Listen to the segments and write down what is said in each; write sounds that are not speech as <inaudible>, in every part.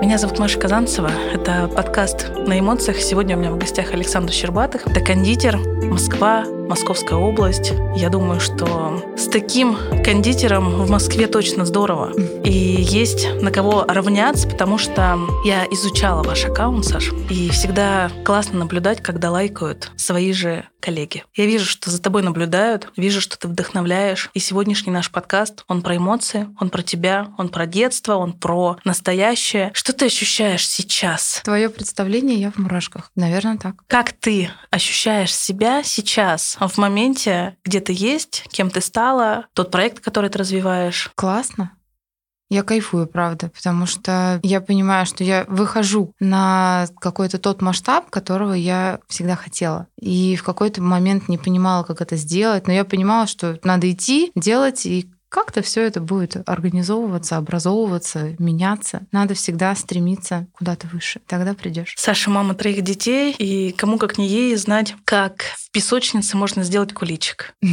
Меня зовут Маша Казанцева. Это подкаст «На эмоциях». Сегодня у меня в гостях Александр Щербатых. Это кондитер, Москва, Московская область. Я думаю, что с таким кондитером в Москве точно здорово. И есть на кого равняться, потому что я изучала ваш аккаунт, Саш, и всегда классно наблюдать, когда лайкают свои же коллеги. Я вижу, что за тобой наблюдают, вижу, что ты вдохновляешь. И сегодняшний наш подкаст, он про эмоции, он про тебя, он про детство, он про настоящее. Что ты ощущаешь сейчас? Твое представление я в мурашках. Наверное, так. Как ты ощущаешь себя сейчас, в моменте, где ты есть, кем ты стала, тот проект, который ты развиваешь? Классно. Я кайфую, правда, потому что я понимаю, что я выхожу на какой-то тот масштаб, которого я всегда хотела. И в какой-то момент не понимала, как это сделать, но я понимала, что надо идти, делать, и как-то все это будет организовываться, образовываться, меняться. Надо всегда стремиться куда-то выше. Тогда придешь. Саша мама троих детей, и кому как не ей знать, как в песочнице можно сделать куличик. <laughs>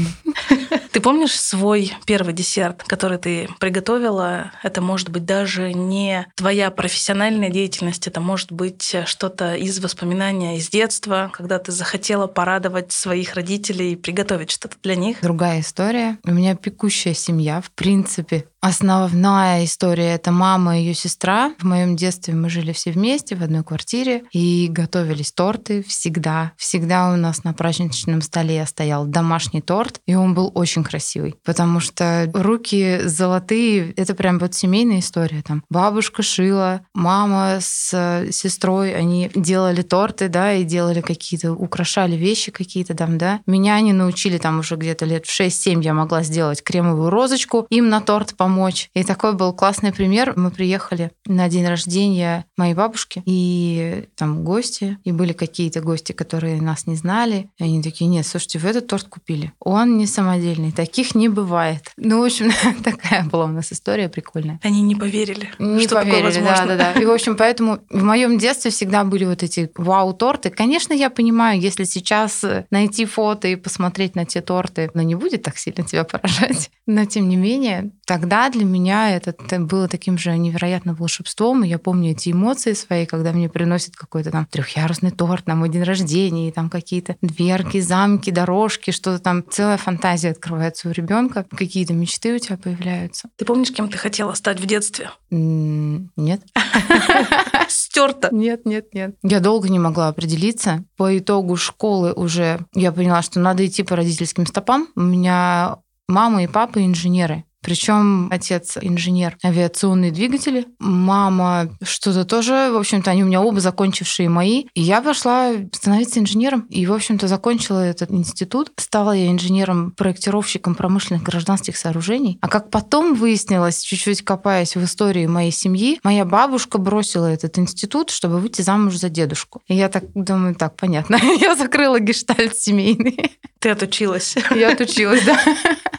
Ты помнишь свой первый десерт, который ты приготовила? Это может быть даже не твоя профессиональная деятельность, это может быть что-то из воспоминания из детства, когда ты захотела порадовать своих родителей и приготовить что-то для них. Другая история. У меня пекущая семья, в принципе. Основная история — это мама и ее сестра. В моем детстве мы жили все вместе в одной квартире и готовились торты всегда. Всегда у нас на праздничном столе стоял домашний торт, и он был очень красивый, потому что руки золотые — это прям вот семейная история. Там бабушка шила, мама с сестрой, они делали торты, да, и делали какие-то, украшали вещи какие-то там, да. Меня они научили там уже где-то лет в 6-7 я могла сделать кремовую розочку, им на торт помочь помочь. И такой был классный пример. Мы приехали на день рождения моей бабушки, и там гости, и были какие-то гости, которые нас не знали. И они такие, нет, слушайте, вы этот торт купили. Он не самодельный, таких не бывает. Ну, в общем, <laughs> такая была у нас история прикольная. Они не поверили, не что поверили, такое возможно. Да, да, да. И, в общем, поэтому <laughs> в моем детстве всегда были вот эти вау-торты. Конечно, я понимаю, если сейчас найти фото и посмотреть на те торты, но не будет так сильно тебя поражать. <laughs> Но, тем не менее, тогда для меня это было таким же невероятным волшебством. И я помню эти эмоции свои, когда мне приносят какой-то там трехъярусный торт на мой день рождения, и там какие-то дверки, замки, дорожки, что-то там. Целая фантазия открывается у ребенка, какие-то мечты у тебя появляются. Ты помнишь, кем ты хотела стать в детстве? Нет. <laughs> Стерто. Нет, нет, нет. Я долго не могла определиться. По итогу школы уже я поняла, что надо идти по родительским стопам. У меня мама и папа инженеры. Причем отец инженер авиационные двигатели, мама что-то тоже, в общем-то, они у меня оба закончившие мои. И я пошла становиться инженером. И, в общем-то, закончила этот институт. Стала я инженером-проектировщиком промышленных гражданских сооружений. А как потом выяснилось, чуть-чуть копаясь в истории моей семьи, моя бабушка бросила этот институт, чтобы выйти замуж за дедушку. И я так думаю, так, понятно. <laughs> Я закрыла гештальт семейный. Ты отучилась. Я отучилась, да.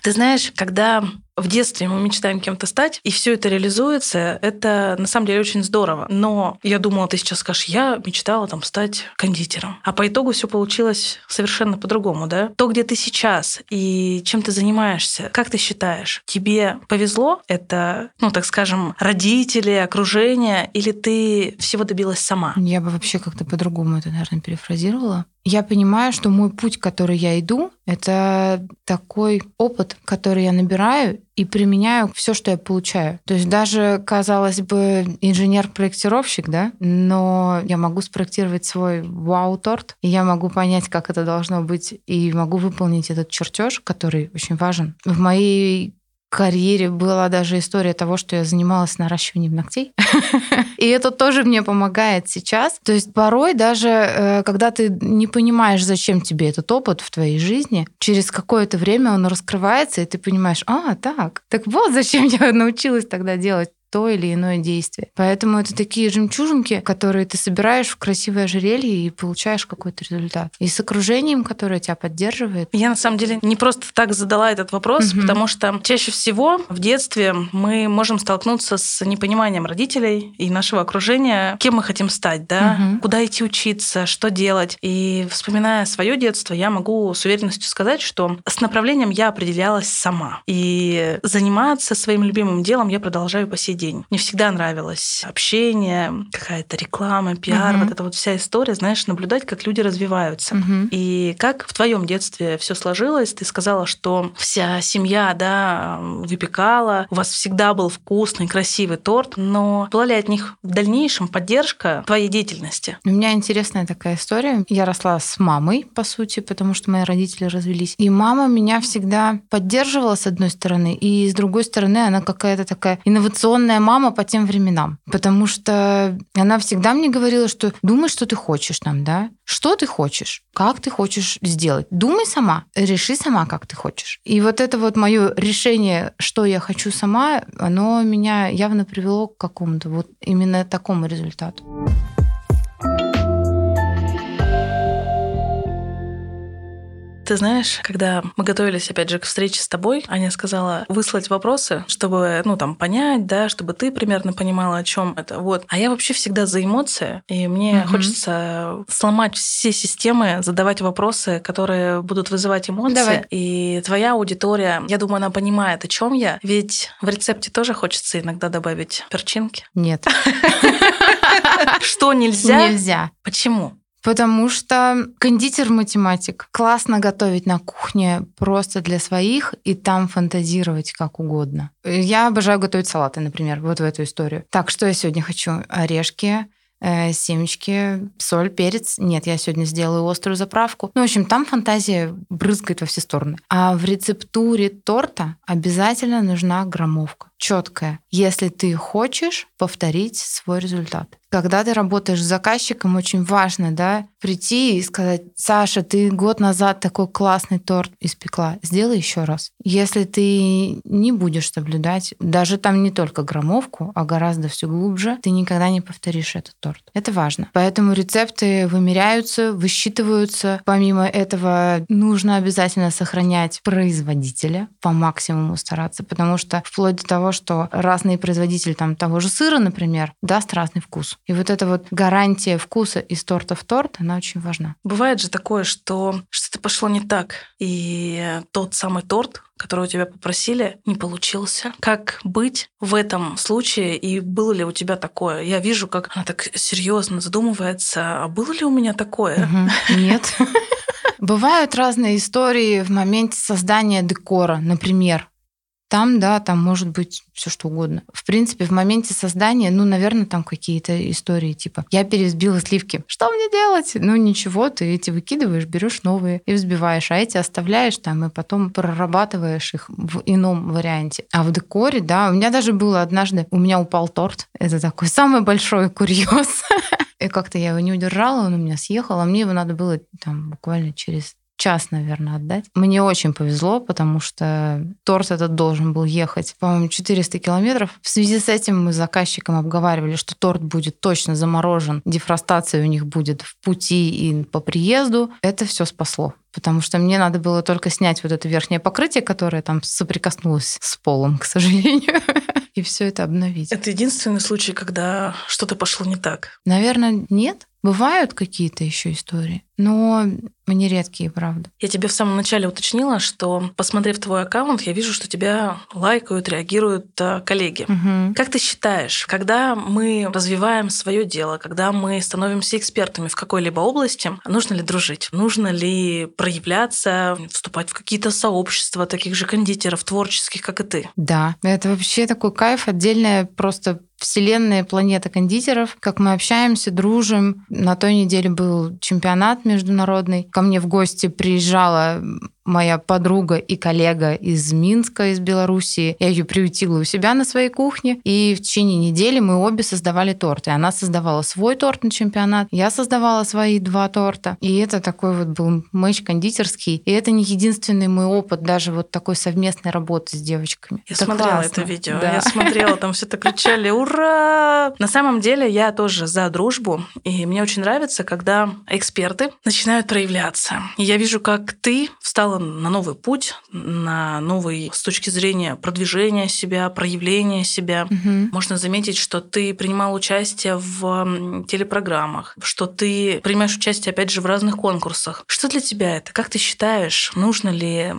Ты знаешь, когда в детстве мы мечтаем кем-то стать, и все это реализуется, это на самом деле очень здорово. Но я думала, ты сейчас скажешь, я мечтала там стать кондитером. А по итогу все получилось совершенно по-другому, да? То, где ты сейчас и чем ты занимаешься, как ты считаешь, тебе повезло? Это, ну, так скажем, родители, окружение, или ты всего добилась сама? Я бы вообще как-то по-другому это, наверное, перефразировала. Я понимаю, что мой путь, который я иду, это такой опыт, который я набираю и применяю все, что я получаю. То есть даже, казалось бы, инженер-проектировщик, да, но я могу спроектировать свой вау-торт, и я могу понять, как это должно быть, и могу выполнить этот чертеж, который очень важен. В моей карьере была даже история того, что я занималась наращиванием ногтей. <laughs> И это тоже мне помогает сейчас. То есть порой даже, э, когда ты не понимаешь, зачем тебе этот опыт в твоей жизни, через какое-то время он раскрывается, и ты понимаешь, а, так, так вот зачем я <laughs> научилась тогда делать то или иное действие. Поэтому это такие жемчужинки, которые ты собираешь в красивое ожерелье и получаешь какой-то результат. И с окружением, которое тебя поддерживает. Я на самом деле не просто так задала этот вопрос, угу. потому что чаще всего в детстве мы можем столкнуться с непониманием родителей и нашего окружения, кем мы хотим стать, да, угу. куда идти учиться, что делать. И вспоминая свое детство, я могу с уверенностью сказать, что с направлением я определялась сама. И заниматься своим любимым делом я продолжаю по сей день. Мне всегда нравилось общение, какая-то реклама, пиар, угу. вот эта вот вся история, знаешь, наблюдать, как люди развиваются. Угу. И как в твоем детстве все сложилось? Ты сказала, что вся семья, да, выпекала, у вас всегда был вкусный, красивый торт, но была ли от них в дальнейшем поддержка твоей деятельности? У меня интересная такая история. Я росла с мамой, по сути, потому что мои родители развелись. И мама меня всегда поддерживала, с одной стороны, и с другой стороны, она какая-то такая инновационная мама по тем временам. Потому что она всегда мне говорила, что думай, что ты хочешь там, да? Что ты хочешь? Как ты хочешь сделать? Думай сама, реши сама, как ты хочешь. И вот это вот мое решение, что я хочу сама, оно меня явно привело к какому-то вот именно такому результату. Ты знаешь, когда мы готовились, опять же, к встрече с тобой, Аня сказала выслать вопросы, чтобы, ну, там, понять, да, чтобы ты примерно понимала, о чем это. Вот. А я вообще всегда за эмоции, и мне угу. хочется сломать все системы, задавать вопросы, которые будут вызывать эмоции. Давай. И твоя аудитория, я думаю, она понимает, о чем я. Ведь в рецепте тоже хочется иногда добавить перчинки. Нет. <laughs> Что нельзя? Нельзя. Почему? Потому что кондитер-математик. Классно готовить на кухне просто для своих и там фантазировать как угодно. Я обожаю готовить салаты, например, вот в эту историю. Так, что я сегодня хочу? Орешки, э, семечки, соль, перец. Нет, я сегодня сделаю острую заправку. Ну, в общем, там фантазия брызгает во все стороны. А в рецептуре торта обязательно нужна граммовка четкая, если ты хочешь повторить свой результат. Когда ты работаешь с заказчиком, очень важно, да, прийти и сказать, Саша, ты год назад такой классный торт испекла, сделай еще раз. Если ты не будешь соблюдать, даже там не только граммовку, а гораздо все глубже, ты никогда не повторишь этот торт. Это важно. Поэтому рецепты вымеряются, высчитываются. Помимо этого, нужно обязательно сохранять производителя, по максимуму стараться, потому что вплоть до того, что разные производители там того же сыра, например, даст разный вкус. И вот эта вот гарантия вкуса из торта в торт, она очень важна. Бывает же такое, что что-то пошло не так, и тот самый торт, который у тебя попросили, не получился. Как быть в этом случае, и было ли у тебя такое? Я вижу, как она так серьезно задумывается, а было ли у меня такое? Угу. <laughs> Нет. <laughs> Бывают разные истории в моменте создания декора, например. Там, да, там может быть все что угодно. В принципе, в моменте создания, ну, наверное, там какие-то истории типа «я перевзбила сливки». Что мне делать? Ну, ничего, ты эти выкидываешь, берешь новые и взбиваешь, а эти оставляешь там и потом прорабатываешь их в ином варианте. А в декоре, да, у меня даже было однажды, у меня упал торт. Это такой самый большой курьез. <laughs> И как-то я его не удержала, он у меня съехал, а мне его надо было там буквально через час, наверное, отдать. Мне очень повезло, потому что торт этот должен был ехать, по-моему, 400 километров. В связи с этим мы с заказчиком обговаривали, что торт будет точно заморожен, дефростация у них будет в пути и по приезду. Это все спасло потому что мне надо было только снять вот это верхнее покрытие, которое там соприкоснулось с полом, к сожалению, <laughs> и все это обновить. Это единственный случай, когда что-то пошло не так? Наверное, нет. Бывают какие-то еще истории, но они редкие, правда. Я тебе в самом начале уточнила, что, посмотрев твой аккаунт, я вижу, что тебя лайкают, реагируют э, коллеги. Угу. Как ты считаешь, когда мы развиваем свое дело, когда мы становимся экспертами в какой-либо области, нужно ли дружить? Нужно ли проявляться, вступать в какие-то сообщества таких же кондитеров, творческих, как и ты? Да, это вообще такой кайф, отдельная просто вселенная планета кондитеров, как мы общаемся, дружим. На той неделе был чемпионат международный. Ко мне в гости приезжала моя подруга и коллега из Минска, из Белоруссии. Я ее приютила у себя на своей кухне, и в течение недели мы обе создавали торты. Она создавала свой торт на чемпионат, я создавала свои два торта. И это такой вот был матч кондитерский. И это не единственный мой опыт даже вот такой совместной работы с девочками. Я это смотрела классно. это видео, да. я смотрела, там все так кричали «Ура!». На самом деле я тоже за дружбу, и мне очень нравится, когда эксперты начинают проявляться. И я вижу, как ты встала на новый путь, на новый с точки зрения продвижения себя, проявления себя. Мгм. Можно заметить, что ты принимал участие в телепрограммах, что ты принимаешь участие, опять же, в разных конкурсах. Что для тебя это? Как ты считаешь, нужно ли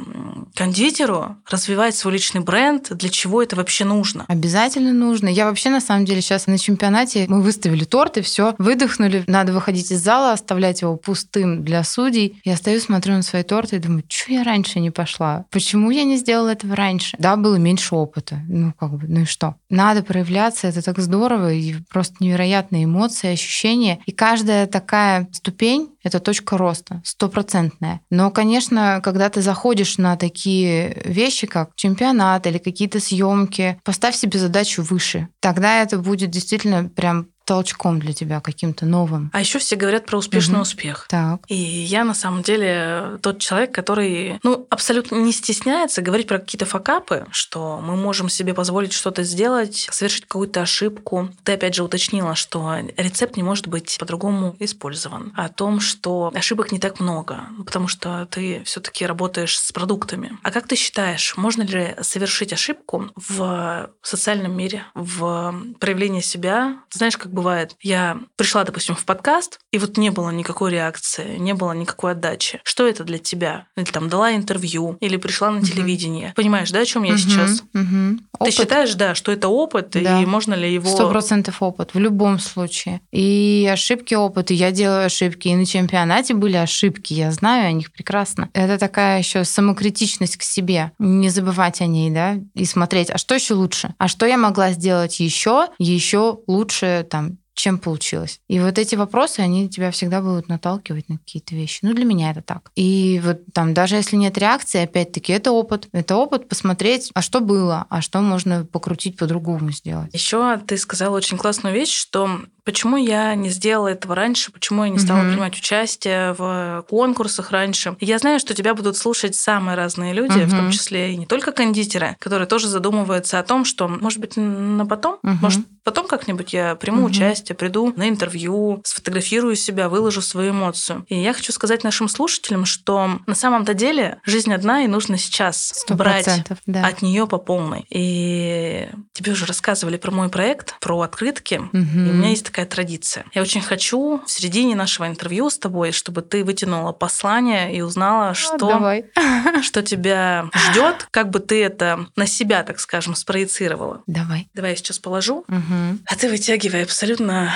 кондитеру развивать свой личный бренд? Для чего это вообще нужно? Обязательно нужно. Я вообще, на самом деле, сейчас на чемпионате мы выставили торт и все, выдохнули. Надо выходить из зала, оставлять его пустым для судей. Я стою, смотрю на свои торты и думаю, что я раньше не пошла? Почему я не сделала этого раньше? Да, было меньше опыта. Ну, как бы, ну и что? Надо проявляться, это так здорово, и просто невероятные эмоции, ощущения. И каждая такая ступень — это точка роста, стопроцентная. Но, конечно, когда ты заходишь на такие вещи, как чемпионат или какие-то съемки, поставь себе задачу выше. Тогда это будет действительно прям толчком для тебя каким-то новым. А еще все говорят про успешный Мгм. успех. Так. И я на самом деле тот человек, который ну, абсолютно не стесняется говорить про какие-то факапы, что мы можем себе позволить что-то сделать, совершить какую-то ошибку. Ты опять же уточнила, что рецепт не может быть по-другому использован. О том, что ошибок не так много, потому что ты все-таки работаешь с продуктами. А как ты считаешь, можно ли совершить ошибку в социальном мире, в проявлении себя? Знаешь, как бывает, я пришла, допустим, в подкаст, и вот не было никакой реакции, не было никакой отдачи. Что это для тебя? Или там дала интервью, или пришла на телевидение. Понимаешь, да, о чем я Мгм, сейчас? мгм. Ты считаешь, да, что это опыт, Да. и можно ли его... Сто процентов опыт в любом случае. И ошибки опыт, и я делаю ошибки. И на чемпионате были ошибки, я знаю о них прекрасно. Это такая еще самокритичность к себе. Не забывать о ней, да, и смотреть, а что еще лучше? А что я могла сделать еще, еще лучше там чем получилось. И вот эти вопросы, они тебя всегда будут наталкивать на какие-то вещи. Ну, для меня это так. И вот там, даже если нет реакции, опять-таки, это опыт. Это опыт посмотреть, а что было, а что можно покрутить по-другому сделать. Еще ты сказала очень классную вещь, что почему я не сделала этого раньше, почему я не стала Мгм. принимать участие в конкурсах раньше. Я знаю, что тебя будут слушать самые разные люди, в том числе и не только кондитеры, которые тоже задумываются о том, что, может быть, на потом, Мгм. может, потом как-нибудь я приму Мгм. участие, приду на интервью, сфотографирую себя, выложу свою эмоцию. И я хочу сказать нашим слушателям, что на самом-то деле жизнь одна, и нужно сейчас брать да. от нее по полной. И тебе уже рассказывали про мой проект, про открытки. И у меня есть такая традиция. Я очень хочу в середине нашего интервью с тобой, чтобы ты вытянула послание и узнала, что, Давай. <laughs> что тебя ждет, как бы ты это на себя, так скажем, спроецировала. Давай. Давай я сейчас положу, Мгм. а ты вытягивай абсолютно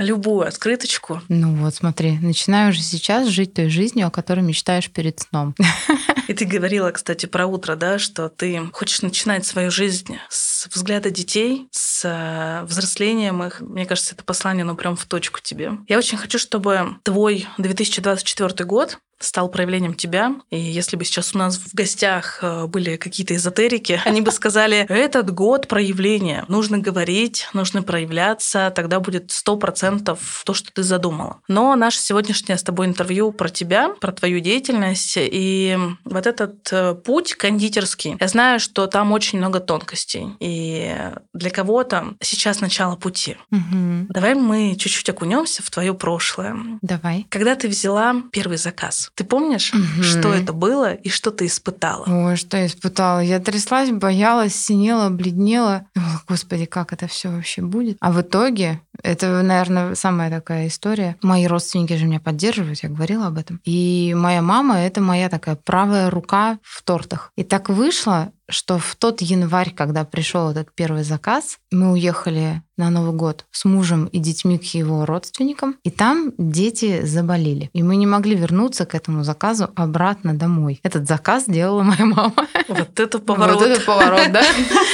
любую открыточку. Ну вот, смотри, начинаю уже сейчас жить той жизнью, о которой мечтаешь перед сном. <laughs> И ты говорила, кстати, про утро, да, что ты хочешь начинать свою жизнь с взгляда детей, с э, взрослением их. Мне кажется, это послание, ну, прям в точку тебе. Я очень хочу, чтобы твой 2024 год стал проявлением тебя. И если бы сейчас у нас в гостях э, были какие-то эзотерики, <laughs> они бы сказали, этот год проявления. Нужно говорить, нужно проявляться, тогда будет 100% то, что ты задумала. Но наше сегодняшнее с тобой интервью про тебя, про твою деятельность и вот этот э, путь кондитерский. Я знаю, что там очень много тонкостей. И для кого-то сейчас начало пути. Мгм. Давай мы чуть-чуть окунемся в твое прошлое. Давай. Когда ты взяла первый заказ, ты помнишь, Мгм. что это было и что ты испытала? Ой, что я испытала? Я тряслась, боялась, синела, бледнела. Думала, Господи, как это все вообще будет? А в итоге, это, наверное, самая такая история. Мои родственники же меня поддерживают, я говорила об этом. И моя мама — это моя такая правая рука в тортах. И так вышло, что в тот январь, когда пришел этот первый заказ, мы уехали на Новый год с мужем и детьми к его родственникам, и там дети заболели. И мы не могли вернуться к этому заказу обратно домой. Этот заказ делала моя мама. Вот это поворот. Вот это поворот, да?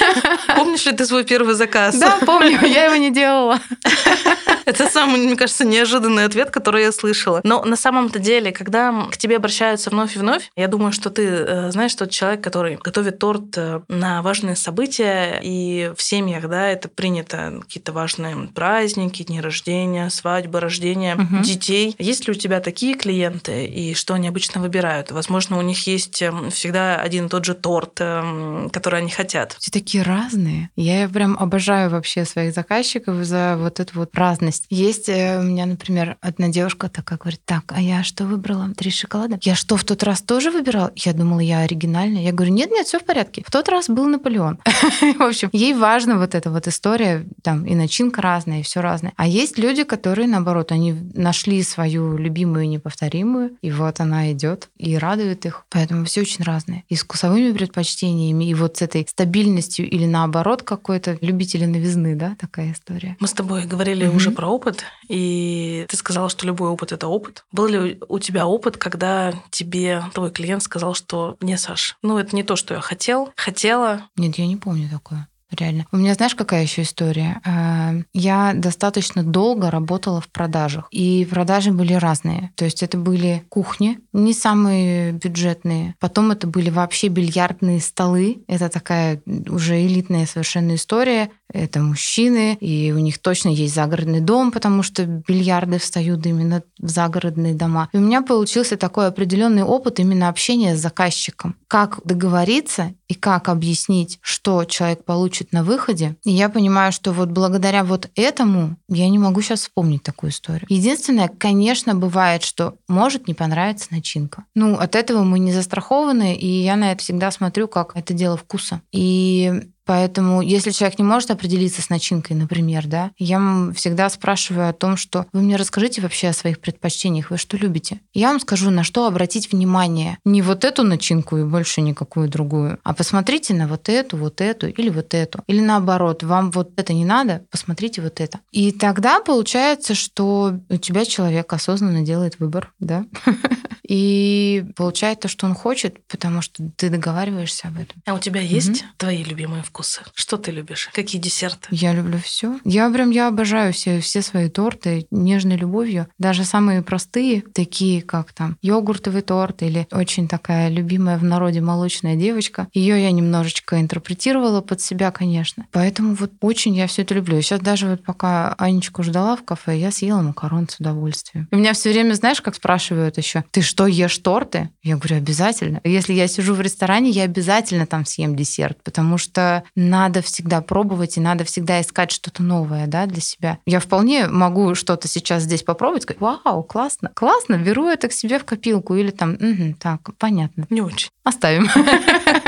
<laughs> Помнишь ли ты свой первый заказ? Да, помню, я его не делала. <laughs> Это самый, мне кажется, неожиданный ответ, который я слышала. Но на самом-то деле, когда к тебе обращаются вновь и вновь, я думаю, что ты э, знаешь тот человек, который готовит торт э, на важные события, и в семьях, да, это принято какие-то важные праздники, дни рождения, свадьбы, рождения Мгм. детей. Есть ли у тебя такие клиенты, и что они обычно выбирают? Возможно, у них есть эм, всегда один и тот же торт, эм, который они хотят. Все такие разные. Я прям обожаю вообще своих заказчиков за вот эту вот разность реальность. Есть э, у меня, например, одна девушка такая говорит, так, а я что выбрала? Три шоколада? Я что, в тот раз тоже выбирала? Я думала, я оригинальная. Я говорю, нет, нет, все в порядке. В тот раз был Наполеон. <laughs> В общем, ей важна вот эта вот история, там и начинка разная, и все разное. А есть люди, которые, наоборот, они нашли свою любимую неповторимую, и вот она идет и радует их. Поэтому все очень разные. И с вкусовыми предпочтениями, и вот с этой стабильностью или наоборот какой-то любители новизны, да, такая история. Мы с тобой говорили mm-hmm. уже про опыт, и ты сказала, что любой опыт это опыт. Был ли у тебя опыт, когда тебе твой клиент сказал, что не, Саш, ну это не то, что я хотел, хотела? Нет, я не помню такое реально. У меня, знаешь, какая еще история? А, я достаточно долго работала в продажах, и продажи были разные. То есть это были кухни, не самые бюджетные. Потом это были вообще бильярдные столы. Это такая уже элитная совершенно история. Это мужчины, и у них точно есть загородный дом, потому что бильярды встают именно в загородные дома. И у меня получился такой определенный опыт именно общения с заказчиком. Как договориться и как объяснить, что человек получит на выходе. И я понимаю, что вот благодаря вот этому я не могу сейчас вспомнить такую историю. Единственное, конечно, бывает, что может не понравиться начинка. Ну, от этого мы не застрахованы, и я на это всегда смотрю как это дело вкуса. И Поэтому, если человек не может определиться с начинкой, например, да, я всегда спрашиваю о том, что вы мне расскажите вообще о своих предпочтениях, вы что любите? Я вам скажу, на что обратить внимание. Не вот эту начинку и больше никакую другую, а посмотрите на вот эту, вот эту или вот эту. Или наоборот, вам вот это не надо, посмотрите вот это. И тогда получается, что у тебя человек осознанно делает выбор, да, <laughs> и получает то, что он хочет, потому что ты договариваешься об этом. А у тебя есть твои любимые вкусы? вкусы? Что ты любишь? Какие десерты? Я люблю все. Я прям, я обожаю все, все свои торты нежной любовью. Даже самые простые, такие как там йогуртовый торт или очень такая любимая в народе молочная девочка. Ее я немножечко интерпретировала под себя, конечно. Поэтому вот очень я все это люблю. Сейчас даже вот пока Анечку ждала в кафе, я съела макарон с удовольствием. И меня все время, знаешь, как спрашивают еще, ты что, ешь торты? Я говорю, обязательно. Если я сижу в ресторане, я обязательно там съем десерт, потому что надо всегда пробовать и надо всегда искать что-то новое да, для себя. Я вполне могу что-то сейчас здесь попробовать, сказать, вау, классно, классно, беру это к себе в копилку или там, угу, так, понятно. Не очень. Оставим. <laughs>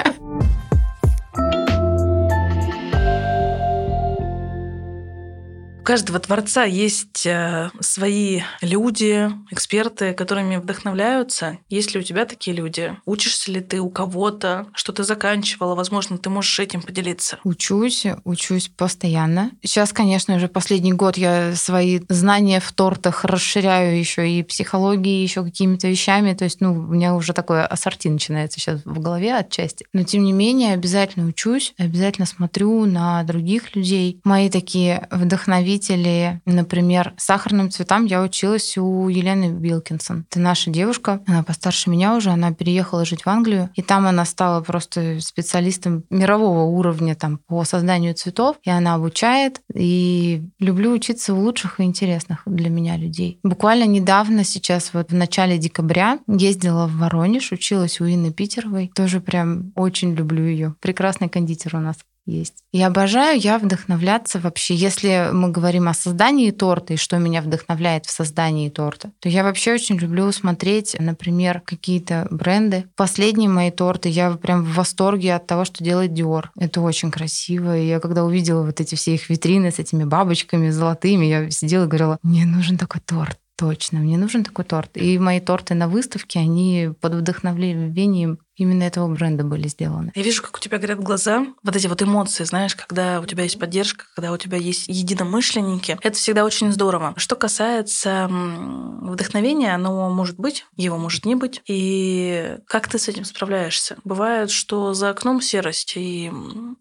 каждого творца есть э, свои люди, эксперты, которыми вдохновляются. Есть ли у тебя такие люди? Учишься ли ты у кого-то? Что ты заканчивала? Возможно, ты можешь этим поделиться. Учусь, учусь постоянно. Сейчас, конечно, уже последний год я свои знания в тортах расширяю еще и психологией, еще какими-то вещами. То есть, ну, у меня уже такое ассорти начинается сейчас в голове отчасти. Но, тем не менее, обязательно учусь, обязательно смотрю на других людей. Мои такие вдохновители родители, например, сахарным цветам я училась у Елены Билкинсон. Это наша девушка, она постарше меня уже, она переехала жить в Англию, и там она стала просто специалистом мирового уровня там, по созданию цветов, и она обучает, и люблю учиться у лучших и интересных для меня людей. Буквально недавно, сейчас вот в начале декабря, ездила в Воронеж, училась у Инны Питеровой, тоже прям очень люблю ее. Прекрасный кондитер у нас есть. И обожаю я вдохновляться вообще. Если мы говорим о создании торта и что меня вдохновляет в создании торта, то я вообще очень люблю смотреть, например, какие-то бренды. Последние мои торты, я прям в восторге от того, что делает Dior. Это очень красиво. И я когда увидела вот эти все их витрины с этими бабочками золотыми, я сидела и говорила, мне нужен такой торт. Точно, мне нужен такой торт. И мои торты на выставке, они под вдохновением именно этого бренда были сделаны. Я вижу, как у тебя горят глаза, вот эти вот эмоции, знаешь, когда у тебя есть поддержка, когда у тебя есть единомышленники. Это всегда очень здорово. Что касается вдохновения, оно может быть, его может не быть. И как ты с этим справляешься? Бывает, что за окном серость, и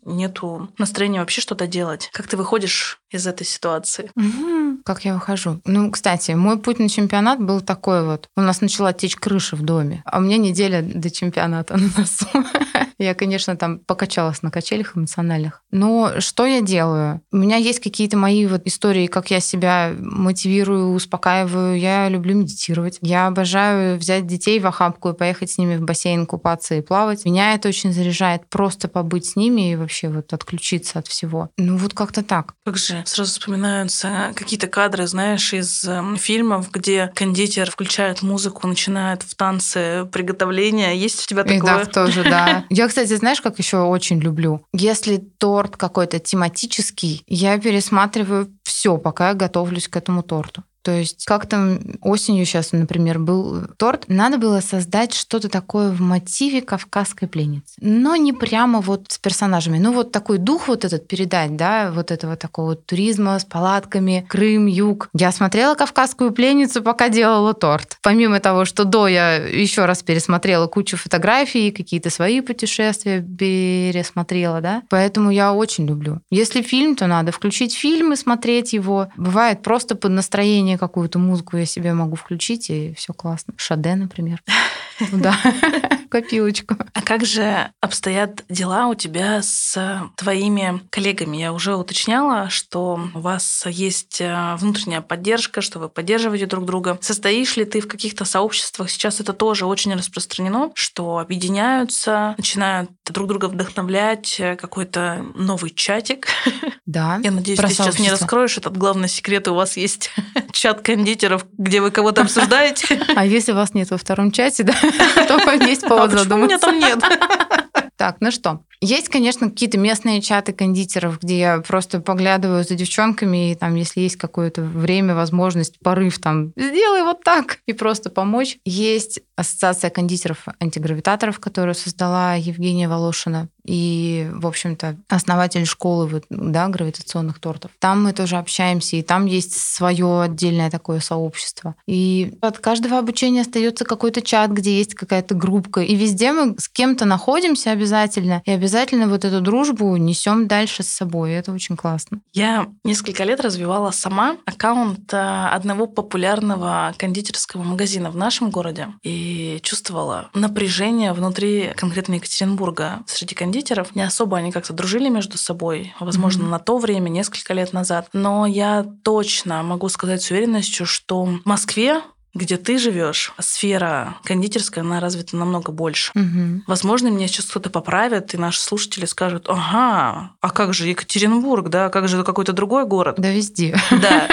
нету настроения вообще что-то делать. Как ты выходишь из этой ситуации? Угу. Как я выхожу? Ну, кстати, мой путь на чемпионат был такой вот. У нас начала течь крыша в доме, а у меня неделя до чемпионата это на носу. <laughs> Я, конечно, там покачалась на качелях эмоциональных. Но что я делаю? У меня есть какие-то мои вот истории, как я себя мотивирую, успокаиваю. Я люблю медитировать. Я обожаю взять детей в охапку и поехать с ними в бассейн купаться и плавать. Меня это очень заряжает просто побыть с ними и вообще вот отключиться от всего. Ну вот как-то так. Как же сразу вспоминаются какие-то кадры, знаешь, из эм, фильмов, где кондитер включает музыку, начинает в танце приготовления. Есть у тебя такое? Да, тоже, да. <laughs> Я, кстати, знаешь, как еще очень люблю? Если торт какой-то тематический, я пересматриваю все, пока я готовлюсь к этому торту. То есть как там осенью сейчас, например, был торт, надо было создать что-то такое в мотиве кавказской пленницы. Но не прямо вот с персонажами. Ну вот такой дух вот этот передать, да, вот этого такого туризма с палатками, Крым, юг. Я смотрела кавказскую пленницу, пока делала торт. Помимо того, что до я еще раз пересмотрела кучу фотографий, какие-то свои путешествия пересмотрела, да. Поэтому я очень люблю. Если фильм, то надо включить фильм и смотреть его. Бывает просто под настроение какую-то музыку я себе могу включить, и все классно. Шаде, например. <laughs> <laughs> Да, <laughs> копилочку. А как же обстоят дела у тебя с твоими коллегами? Я уже уточняла, что у вас есть э, внутренняя поддержка, что вы поддерживаете друг друга. Состоишь ли ты в каких-то сообществах? Сейчас это тоже очень распространено, что объединяются, начинают друг друга вдохновлять, э, какой-то новый чатик. <laughs> Да. Я надеюсь, ты сейчас не раскроешь этот главный секрет, у вас есть чат кондитеров, где вы кого-то обсуждаете. А если вас нет во втором чате, да, <laughs> то есть повод а задуматься. меня там нет? <laughs> Так, ну что, есть, конечно, какие-то местные чаты кондитеров, где я просто поглядываю за девчонками, и там, если есть какое-то время, возможность, порыв, там, сделай вот так, и просто помочь. Есть ассоциация кондитеров-антигравитаторов, которую создала Евгения Волошина, и, в общем-то, основатель школы да, гравитационных тортов. Там мы тоже общаемся, и там есть свое отдельное такое сообщество. И от каждого обучения остается какой-то чат, где есть какая-то группка, и везде мы с кем-то находимся обязательно, и обязательно вот эту дружбу несем дальше с собой. Это очень классно. Я несколько лет развивала сама аккаунт э, одного популярного кондитерского магазина в нашем городе и чувствовала напряжение внутри конкретно Екатеринбурга среди кондитеров кондитеров. Не особо они как-то дружили между собой, возможно, mm-hmm. на то время, несколько лет назад. Но я точно могу сказать с уверенностью, что в Москве где ты живешь, сфера кондитерская, она развита намного больше. Угу. Возможно, меня сейчас кто-то поправит, и наши слушатели скажут, ага, а как же Екатеринбург, да, как же какой-то другой город? Да везде. Да,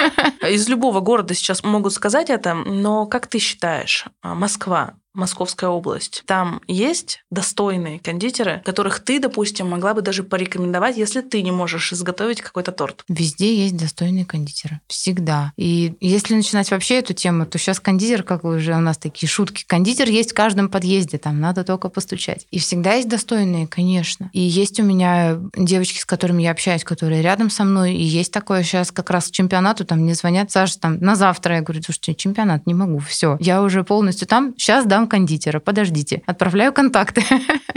<laughs> из любого города сейчас могут сказать это, но как ты считаешь, Москва Московская область. Там есть достойные кондитеры, которых ты, допустим, могла бы даже порекомендовать, если ты не можешь изготовить какой-то торт. Везде есть достойные кондитеры. Всегда. И если начинать вообще эту тему, то сейчас кондитер, как уже у нас такие шутки, кондитер есть в каждом подъезде, там надо только постучать. И всегда есть достойные, конечно. И есть у меня девочки, с которыми я общаюсь, которые рядом со мной, и есть такое сейчас как раз к чемпионату, там мне звонят, Саша, там на завтра, я говорю, слушайте, чемпионат не могу, все, я уже полностью там, сейчас дам кондитера. Подождите, отправляю контакты.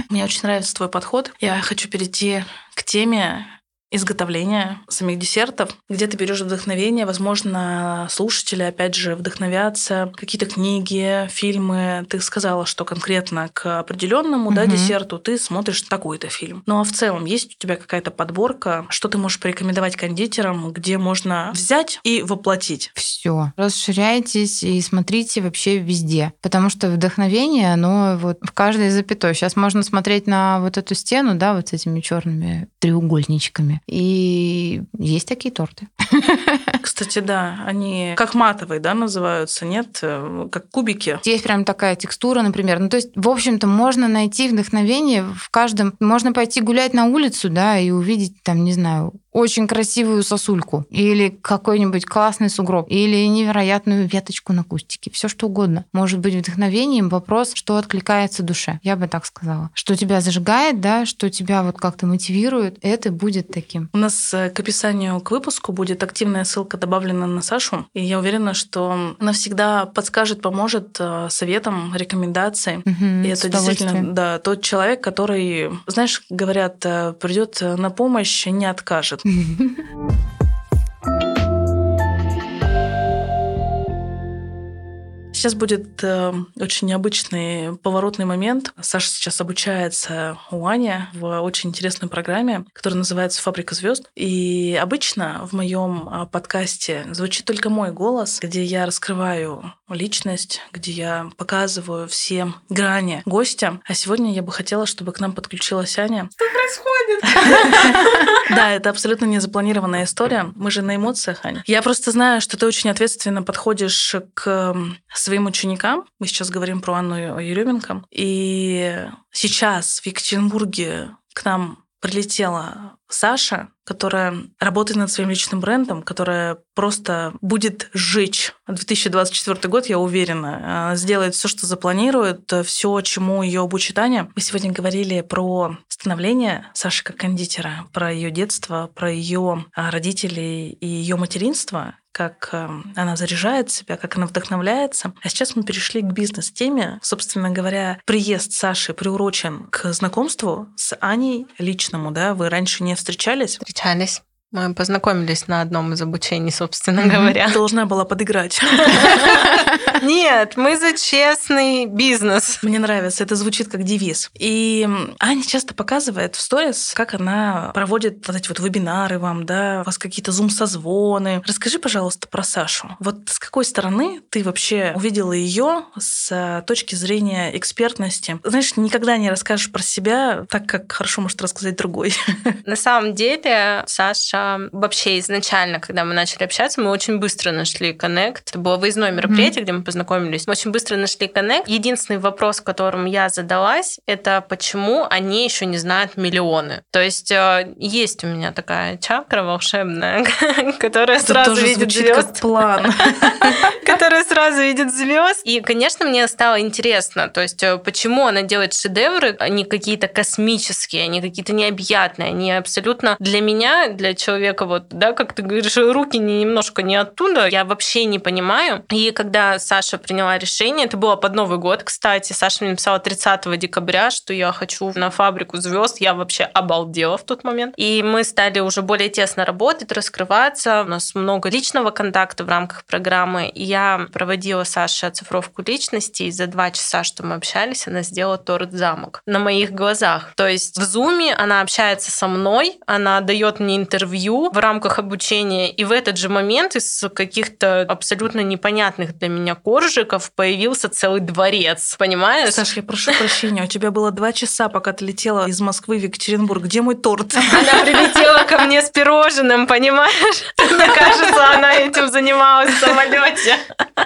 Мне очень нравится твой подход. Я хочу перейти к теме изготовления самих десертов, где ты берешь вдохновение, возможно, слушатели, опять же, вдохновятся, какие-то книги, фильмы. Ты сказала, что конкретно к определенному угу. да, десерту ты смотришь такой-то фильм. Ну а в целом есть у тебя какая-то подборка, что ты можешь порекомендовать кондитерам, где можно взять и воплотить? Все. Расширяйтесь и смотрите вообще везде. Потому что вдохновение, оно вот в каждой запятой. Сейчас можно смотреть на вот эту стену, да, вот с этими черными треугольничками и есть такие торты. <laughs> Кстати, да, они как матовые, да, называются, нет? Э, как кубики. Есть прям такая текстура, например. Ну, то есть, в общем-то, можно найти вдохновение в каждом... Можно пойти гулять на улицу, да, и увидеть там, не знаю, очень красивую сосульку, или какой-нибудь классный сугроб, или невероятную веточку на кустике. Все что угодно. Может быть вдохновением вопрос, что откликается душе. Я бы так сказала. Что тебя зажигает, да, что тебя вот как-то мотивирует, это будет таким. У нас э, к описанию к выпуску будет активная ссылка добавлена на Сашу, и я уверена, что она всегда подскажет, поможет э, советом, рекомендацией. Угу, и это действительно да, тот человек, который, знаешь, говорят, э, придет на помощь, не откажет. <laughs> Сейчас будет э, очень необычный поворотный момент. Саша сейчас обучается у Ани в очень интересной программе, которая называется «Фабрика звезд». И обычно в моем э, подкасте звучит только мой голос, где я раскрываю личность, где я показываю все грани гостя. А сегодня я бы хотела, чтобы к нам подключилась Аня. Что происходит? <laughs> Да, это абсолютно не запланированная история. Мы же на эмоциях, Аня. Я просто знаю, что ты очень ответственно подходишь к своим ученикам. Мы сейчас говорим про Анну Еременко. И сейчас в Екатеринбурге к нам прилетела Саша, которая работает над своим личным брендом, которая просто будет сжечь 2024 год, я уверена, сделает все, что запланирует, все, чему ее обучит Аня. Мы сегодня говорили про становление Саши как кондитера, про ее детство, про ее а, родителей и ее материнство, как она заряжает себя, как она вдохновляется. А сейчас мы перешли к бизнес-теме. Собственно говоря, приезд Саши приурочен к знакомству с Аней личному, да? Вы раньше не встречались? Встречались. Мы познакомились на одном из обучений, собственно говоря. Должна была подыграть. <laughs> Нет, мы за честный бизнес. Мне нравится, это звучит как девиз. И Аня часто показывает в сторис, как она проводит вот эти вот вебинары вам, да, у вас какие-то зум-созвоны. Расскажи, пожалуйста, про Сашу. Вот с какой стороны ты вообще увидела ее с точки зрения экспертности? Знаешь, никогда не расскажешь про себя так, как хорошо может рассказать другой. На самом деле, Саша вообще изначально, когда мы начали общаться, мы очень быстро нашли коннект. Это было выездное мероприятие, mm-hmm. где мы познакомились. Мы очень быстро нашли коннект. Единственный вопрос, которым я задалась, это почему они еще не знают миллионы. То есть э, есть у меня такая чакра волшебная, <laughs> <laughs> которая сразу видит звезд. план. Которая сразу видит звезд. И, конечно, мне стало интересно, то есть э, почему она делает шедевры, они какие-то космические, они какие-то необъятные, они абсолютно для меня, для человека, человека, вот, да, как ты говоришь, руки не, немножко не оттуда, я вообще не понимаю. И когда Саша приняла решение, это было под Новый год, кстати, Саша мне написала 30 декабря, что я хочу на фабрику звезд, я вообще обалдела в тот момент. И мы стали уже более тесно работать, раскрываться, у нас много личного контакта в рамках программы. И я проводила Саше оцифровку личности, и за два часа, что мы общались, она сделала торт «Замок» на моих глазах. То есть в Зуме она общается со мной, она дает мне интервью, интервью в рамках обучения, и в этот же момент из каких-то абсолютно непонятных для меня коржиков появился целый дворец, понимаешь? Саша, я прошу прощения, у тебя было два часа, пока ты летела из Москвы в Екатеринбург. Где мой торт? Она прилетела ко мне с пирожным, понимаешь? Мне кажется, она этим занималась в самолете.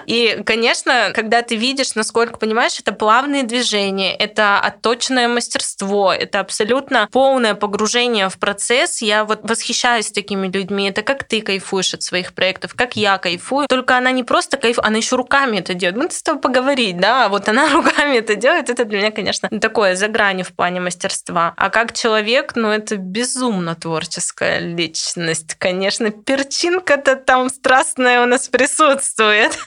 И, конечно, когда ты видишь, насколько понимаешь, это плавные движения, это отточенное мастерство, это абсолютно полное погружение в процесс. Я вот восхищаюсь с такими людьми. Это как ты кайфуешь от своих проектов, как я кайфую. Только она не просто кайфует, она еще руками это делает. Мы с тобой поговорить, да, а вот она <laughs> руками это делает. Это для меня, конечно, такое за гранью в плане мастерства. А как человек, ну, это безумно творческая личность. Конечно, перчинка-то там страстная у нас присутствует.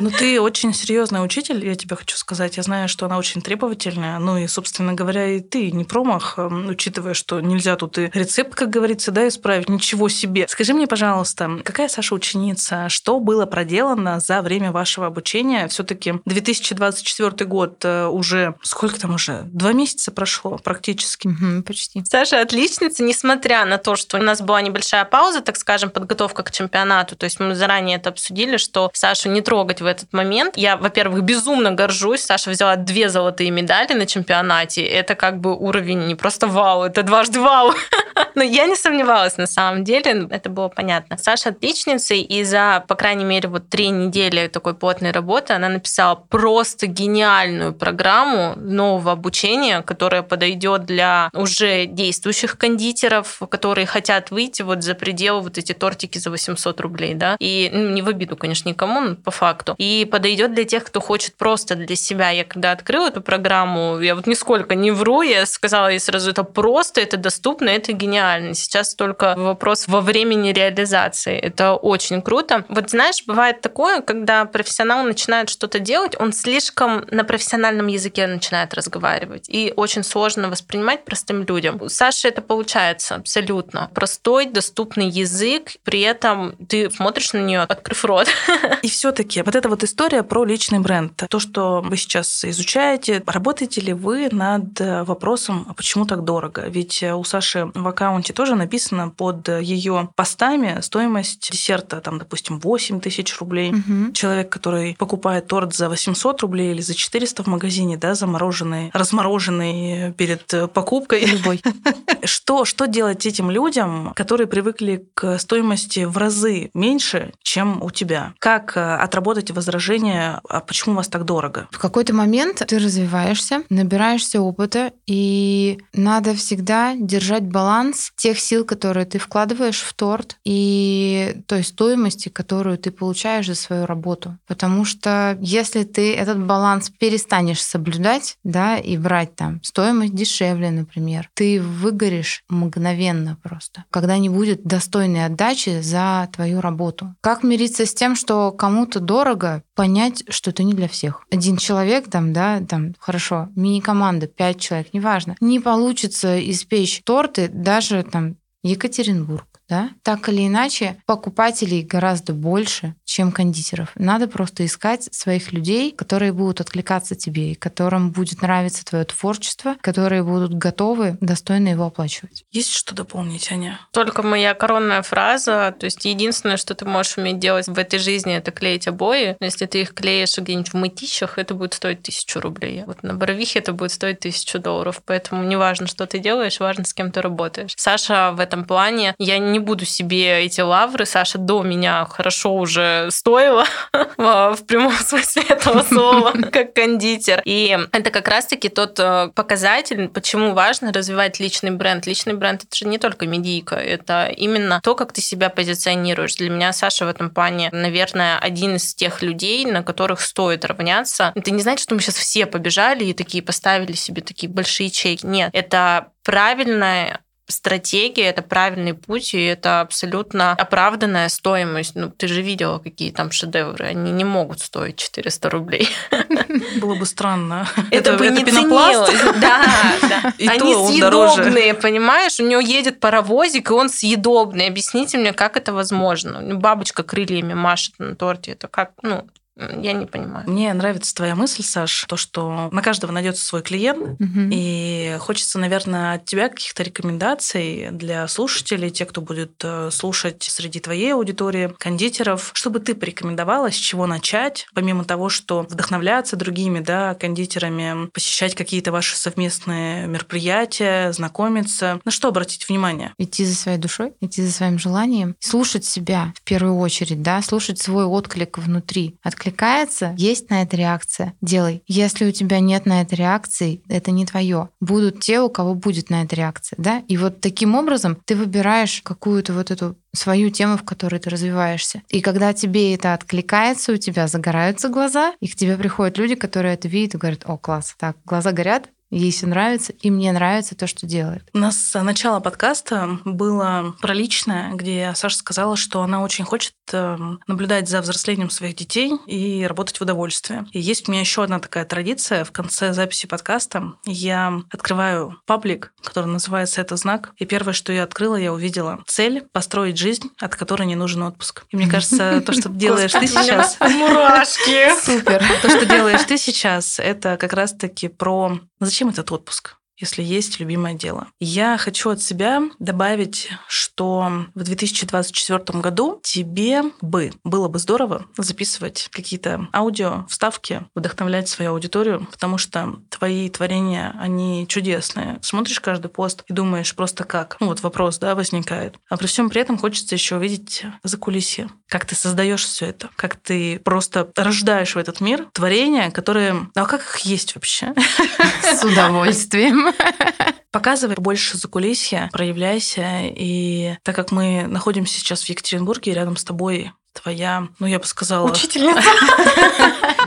Ну, ты очень серьезный учитель, я тебе хочу сказать. Я знаю, что она очень требовательная. Ну и, собственно говоря, и ты не промах, учитывая, что нельзя тут и рецепт, как говорится, да, исправить ничего себе. Скажи мне, пожалуйста, какая Саша ученица? Что было проделано за время вашего обучения? все таки 2024 год э, уже... Сколько там уже? Два месяца прошло практически. Угу, почти. Саша отличница, несмотря на то, что у нас была небольшая пауза, так скажем, подготовка к чемпионату. То есть мы заранее это обсудили, что Сашу не трогать в этот момент. Я, во-первых, безумно горжусь. Саша взяла две золотые медали на чемпионате. Это как бы уровень не просто вау, это дважды вау. <laughs> Но я не сомневалась на самом деле, это было понятно. Саша отличница, и за, по крайней мере, вот три недели такой плотной работы она написала просто гениальную программу нового обучения, которая подойдет для уже действующих кондитеров, которые хотят выйти вот за пределы вот эти тортики за 800 рублей, да, и ну, не в обиду, конечно, никому, но по факту. И подойдет для тех, кто хочет просто для себя. Я когда открыла эту программу, я вот нисколько не вру, я сказала ей сразу, это просто, это доступно, это гениально. Сейчас только вопрос во времени реализации. Это очень круто. Вот знаешь, бывает такое, когда профессионал начинает что-то делать, он слишком на профессиональном языке начинает разговаривать. И очень сложно воспринимать простым людям. У Саши это получается абсолютно. Простой, доступный язык, при этом ты смотришь на нее, открыв рот. И все-таки вот эта вот история про личный бренд, то, что вы сейчас изучаете, работаете ли вы над вопросом, а почему так дорого? Ведь у Саши в аккаунте тоже написано под ее постами стоимость десерта, там, допустим, 8 тысяч рублей. Угу. Человек, который покупает торт за 800 рублей или за 400 в магазине, да, замороженный, размороженный перед покупкой. Любой. <laughs> Что, что делать этим людям, которые привыкли к стоимости в разы меньше, чем у тебя? Как э, отработать возражение, а почему у вас так дорого? В какой-то момент ты развиваешься, набираешься опыта, и надо всегда держать баланс тех сил, которые ты вкладываешь в торт, и той стоимости, которую ты получаешь за свою работу. Потому что если ты этот баланс перестанешь соблюдать, да, и брать там стоимость дешевле, например, ты выгоришь мгновенно просто, когда не будет достойной отдачи за твою работу. Как мириться с тем, что кому-то дорого, понять, что это не для всех. Один человек там, да, там, хорошо, мини-команда, пять человек, неважно, не получится испечь торты даже там Екатеринбург, да? Так или иначе, покупателей гораздо больше, чем кондитеров. Надо просто искать своих людей, которые будут откликаться тебе, и которым будет нравиться твое творчество, которые будут готовы достойно его оплачивать. Есть что дополнить, Аня? Только моя коронная фраза, то есть единственное, что ты можешь уметь делать в этой жизни, это клеить обои. Если ты их клеишь где-нибудь в мытищах, это будет стоить тысячу рублей. Вот на Боровихе это будет стоить тысячу долларов. Поэтому не важно, что ты делаешь, важно, с кем ты работаешь. Саша в этом плане, я не буду себе эти лавры. Саша до меня хорошо уже стоила <laughs> в прямом <laughs> смысле этого слова, <laughs> как кондитер. И это как раз-таки тот э, показатель, почему важно развивать личный бренд. Личный бренд — это же не только медийка, это именно то, как ты себя позиционируешь. Для меня Саша в этом плане, наверное, один из тех людей, на которых стоит равняться. Это не значит, что мы сейчас все побежали и такие поставили себе такие большие чеки. Нет, это правильная стратегия, это правильный путь, и это абсолютно оправданная стоимость. Ну, ты же видела, какие там шедевры. Они не могут стоить 400 рублей. <laughs> Было бы странно. Это, это бы это не пенопласт. <laughs> Да, да. И Они съедобные, понимаешь? У него едет паровозик, и он съедобный. Объясните мне, как это возможно? Бабочка крыльями машет на торте. Это как, ну, я не понимаю. Мне нравится твоя мысль, Саш, то, что на каждого найдется свой клиент, угу. и хочется, наверное, от тебя каких-то рекомендаций для слушателей, тех, кто будет э, слушать среди твоей аудитории, кондитеров, чтобы ты порекомендовала, с чего начать, помимо того, что вдохновляться другими, да, кондитерами, посещать какие-то ваши совместные мероприятия, знакомиться. На что обратить внимание? Идти за своей душой, идти за своим желанием, слушать себя в первую очередь, да, слушать свой отклик внутри, отклик откликается, есть на это реакция, делай. Если у тебя нет на это реакции, это не твое. Будут те, у кого будет на это реакция, да? И вот таким образом ты выбираешь какую-то вот эту свою тему, в которой ты развиваешься. И когда тебе это откликается, у тебя загораются глаза, и к тебе приходят люди, которые это видят и говорят, о, класс, так, глаза горят, Ей все нравится, и мне нравится то, что делает. У нас начало подкаста было про личное, где Саша сказала, что она очень хочет эм, наблюдать за взрослением своих детей и работать в удовольствие. И есть у меня еще одна такая традиция. В конце записи подкаста я открываю паблик, который называется «Это знак». И первое, что я открыла, я увидела цель — построить жизнь, от которой не нужен отпуск. И мне кажется, <laughs> то, что делаешь ты сейчас... Мурашки! Супер! То, что делаешь ты сейчас, это как раз-таки про Зачем этот отпуск? Если есть любимое дело. Я хочу от себя добавить, что в 2024 году тебе бы было бы здорово записывать какие-то аудио, вставки, вдохновлять свою аудиторию, потому что твои творения, они чудесные. Смотришь каждый пост и думаешь просто как. Ну вот вопрос, да, возникает. А при всем при этом хочется еще увидеть за кулисье, как ты создаешь все это, как ты просто рождаешь в этот мир творения, которые... А как их есть вообще? С удовольствием. <laughs> Показывай больше за кулисья, проявляйся. И так как мы находимся сейчас в Екатеринбурге, рядом с тобой твоя, ну, я бы сказала... Учительница.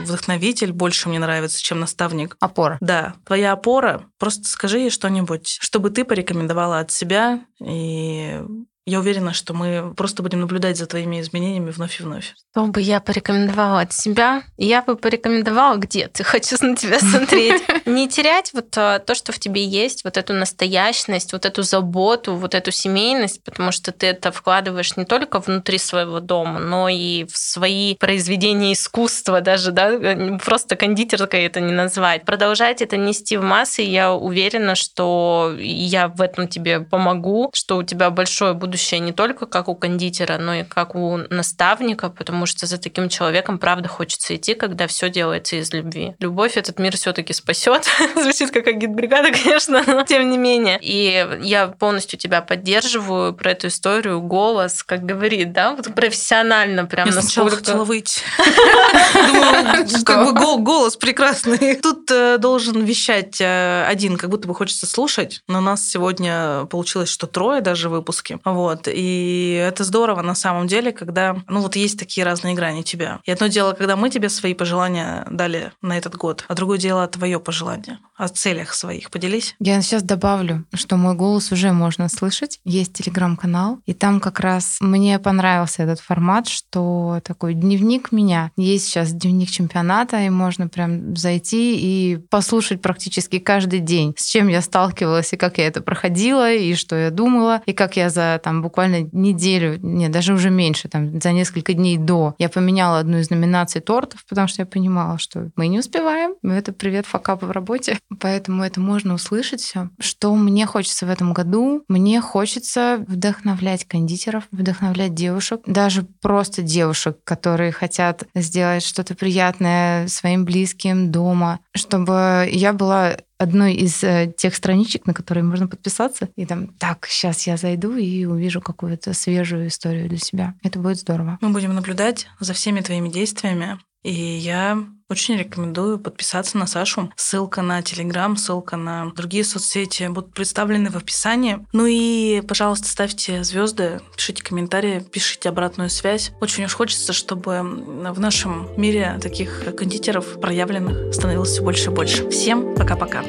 <laughs> Вдохновитель больше мне нравится, чем наставник. Опора. Да, твоя опора. Просто скажи ей что-нибудь, чтобы ты порекомендовала от себя и Я уверена, что мы просто будем наблюдать за твоими изменениями вновь и вновь. Что бы я порекомендовала от себя? Я бы порекомендовала, где ты хочу на тебя смотреть. <laughs> Не терять вот а, то, что в тебе есть, вот эту настоящность, вот эту заботу, вот эту семейность, потому что ты это вкладываешь не только внутри своего дома, но и в свои произведения искусства даже, да, просто кондитеркой это не назвать. Продолжать это нести в массы, я уверена, что я в этом тебе помогу, что у тебя большое будущее будущее не только как у кондитера, но и как у наставника, потому что за таким человеком правда хочется идти, когда все делается из любви. Любовь этот мир все-таки спасет. <laughs> Звучит как агитбригада, конечно, но тем не менее. И я полностью тебя поддерживаю про эту историю. Голос, как говорит, да, вот профессионально прям я насколько... хотела выйти. <laughs> Думаю, как бы голос прекрасный. Тут э, должен вещать э, один, как будто бы хочется слушать. Но нас сегодня получилось, что трое даже выпуски. Вот вот. И это здорово на самом деле, когда, ну вот есть такие разные грани тебя. И одно дело, когда мы тебе свои пожелания дали на этот год, а другое дело твое пожелание о целях своих. Поделись. Я сейчас добавлю, что мой голос уже можно слышать. Есть телеграм-канал, и там как раз мне понравился этот формат, что такой дневник меня. Есть сейчас дневник чемпионата, и можно прям зайти и послушать практически каждый день, с чем я сталкивалась, и как я это проходила, и что я думала, и как я за там там буквально неделю, нет, даже уже меньше, там за несколько дней до, я поменяла одну из номинаций тортов, потому что я понимала, что мы не успеваем. Это привет факапы в работе. Поэтому это можно услышать все. Что мне хочется в этом году? Мне хочется вдохновлять кондитеров, вдохновлять девушек, даже просто девушек, которые хотят сделать что-то приятное своим близким дома, чтобы я была одной из э, тех страничек, на которые можно подписаться, и там, так, сейчас я зайду и увижу какую-то свежую историю для себя. Это будет здорово. Мы будем наблюдать за всеми твоими действиями, и я очень рекомендую подписаться на Сашу. Ссылка на Телеграм, ссылка на другие соцсети будут представлены в описании. Ну и, пожалуйста, ставьте звезды, пишите комментарии, пишите обратную связь. Очень уж хочется, чтобы в нашем мире таких кондитеров проявленных становилось все больше и больше. Всем пока-пока.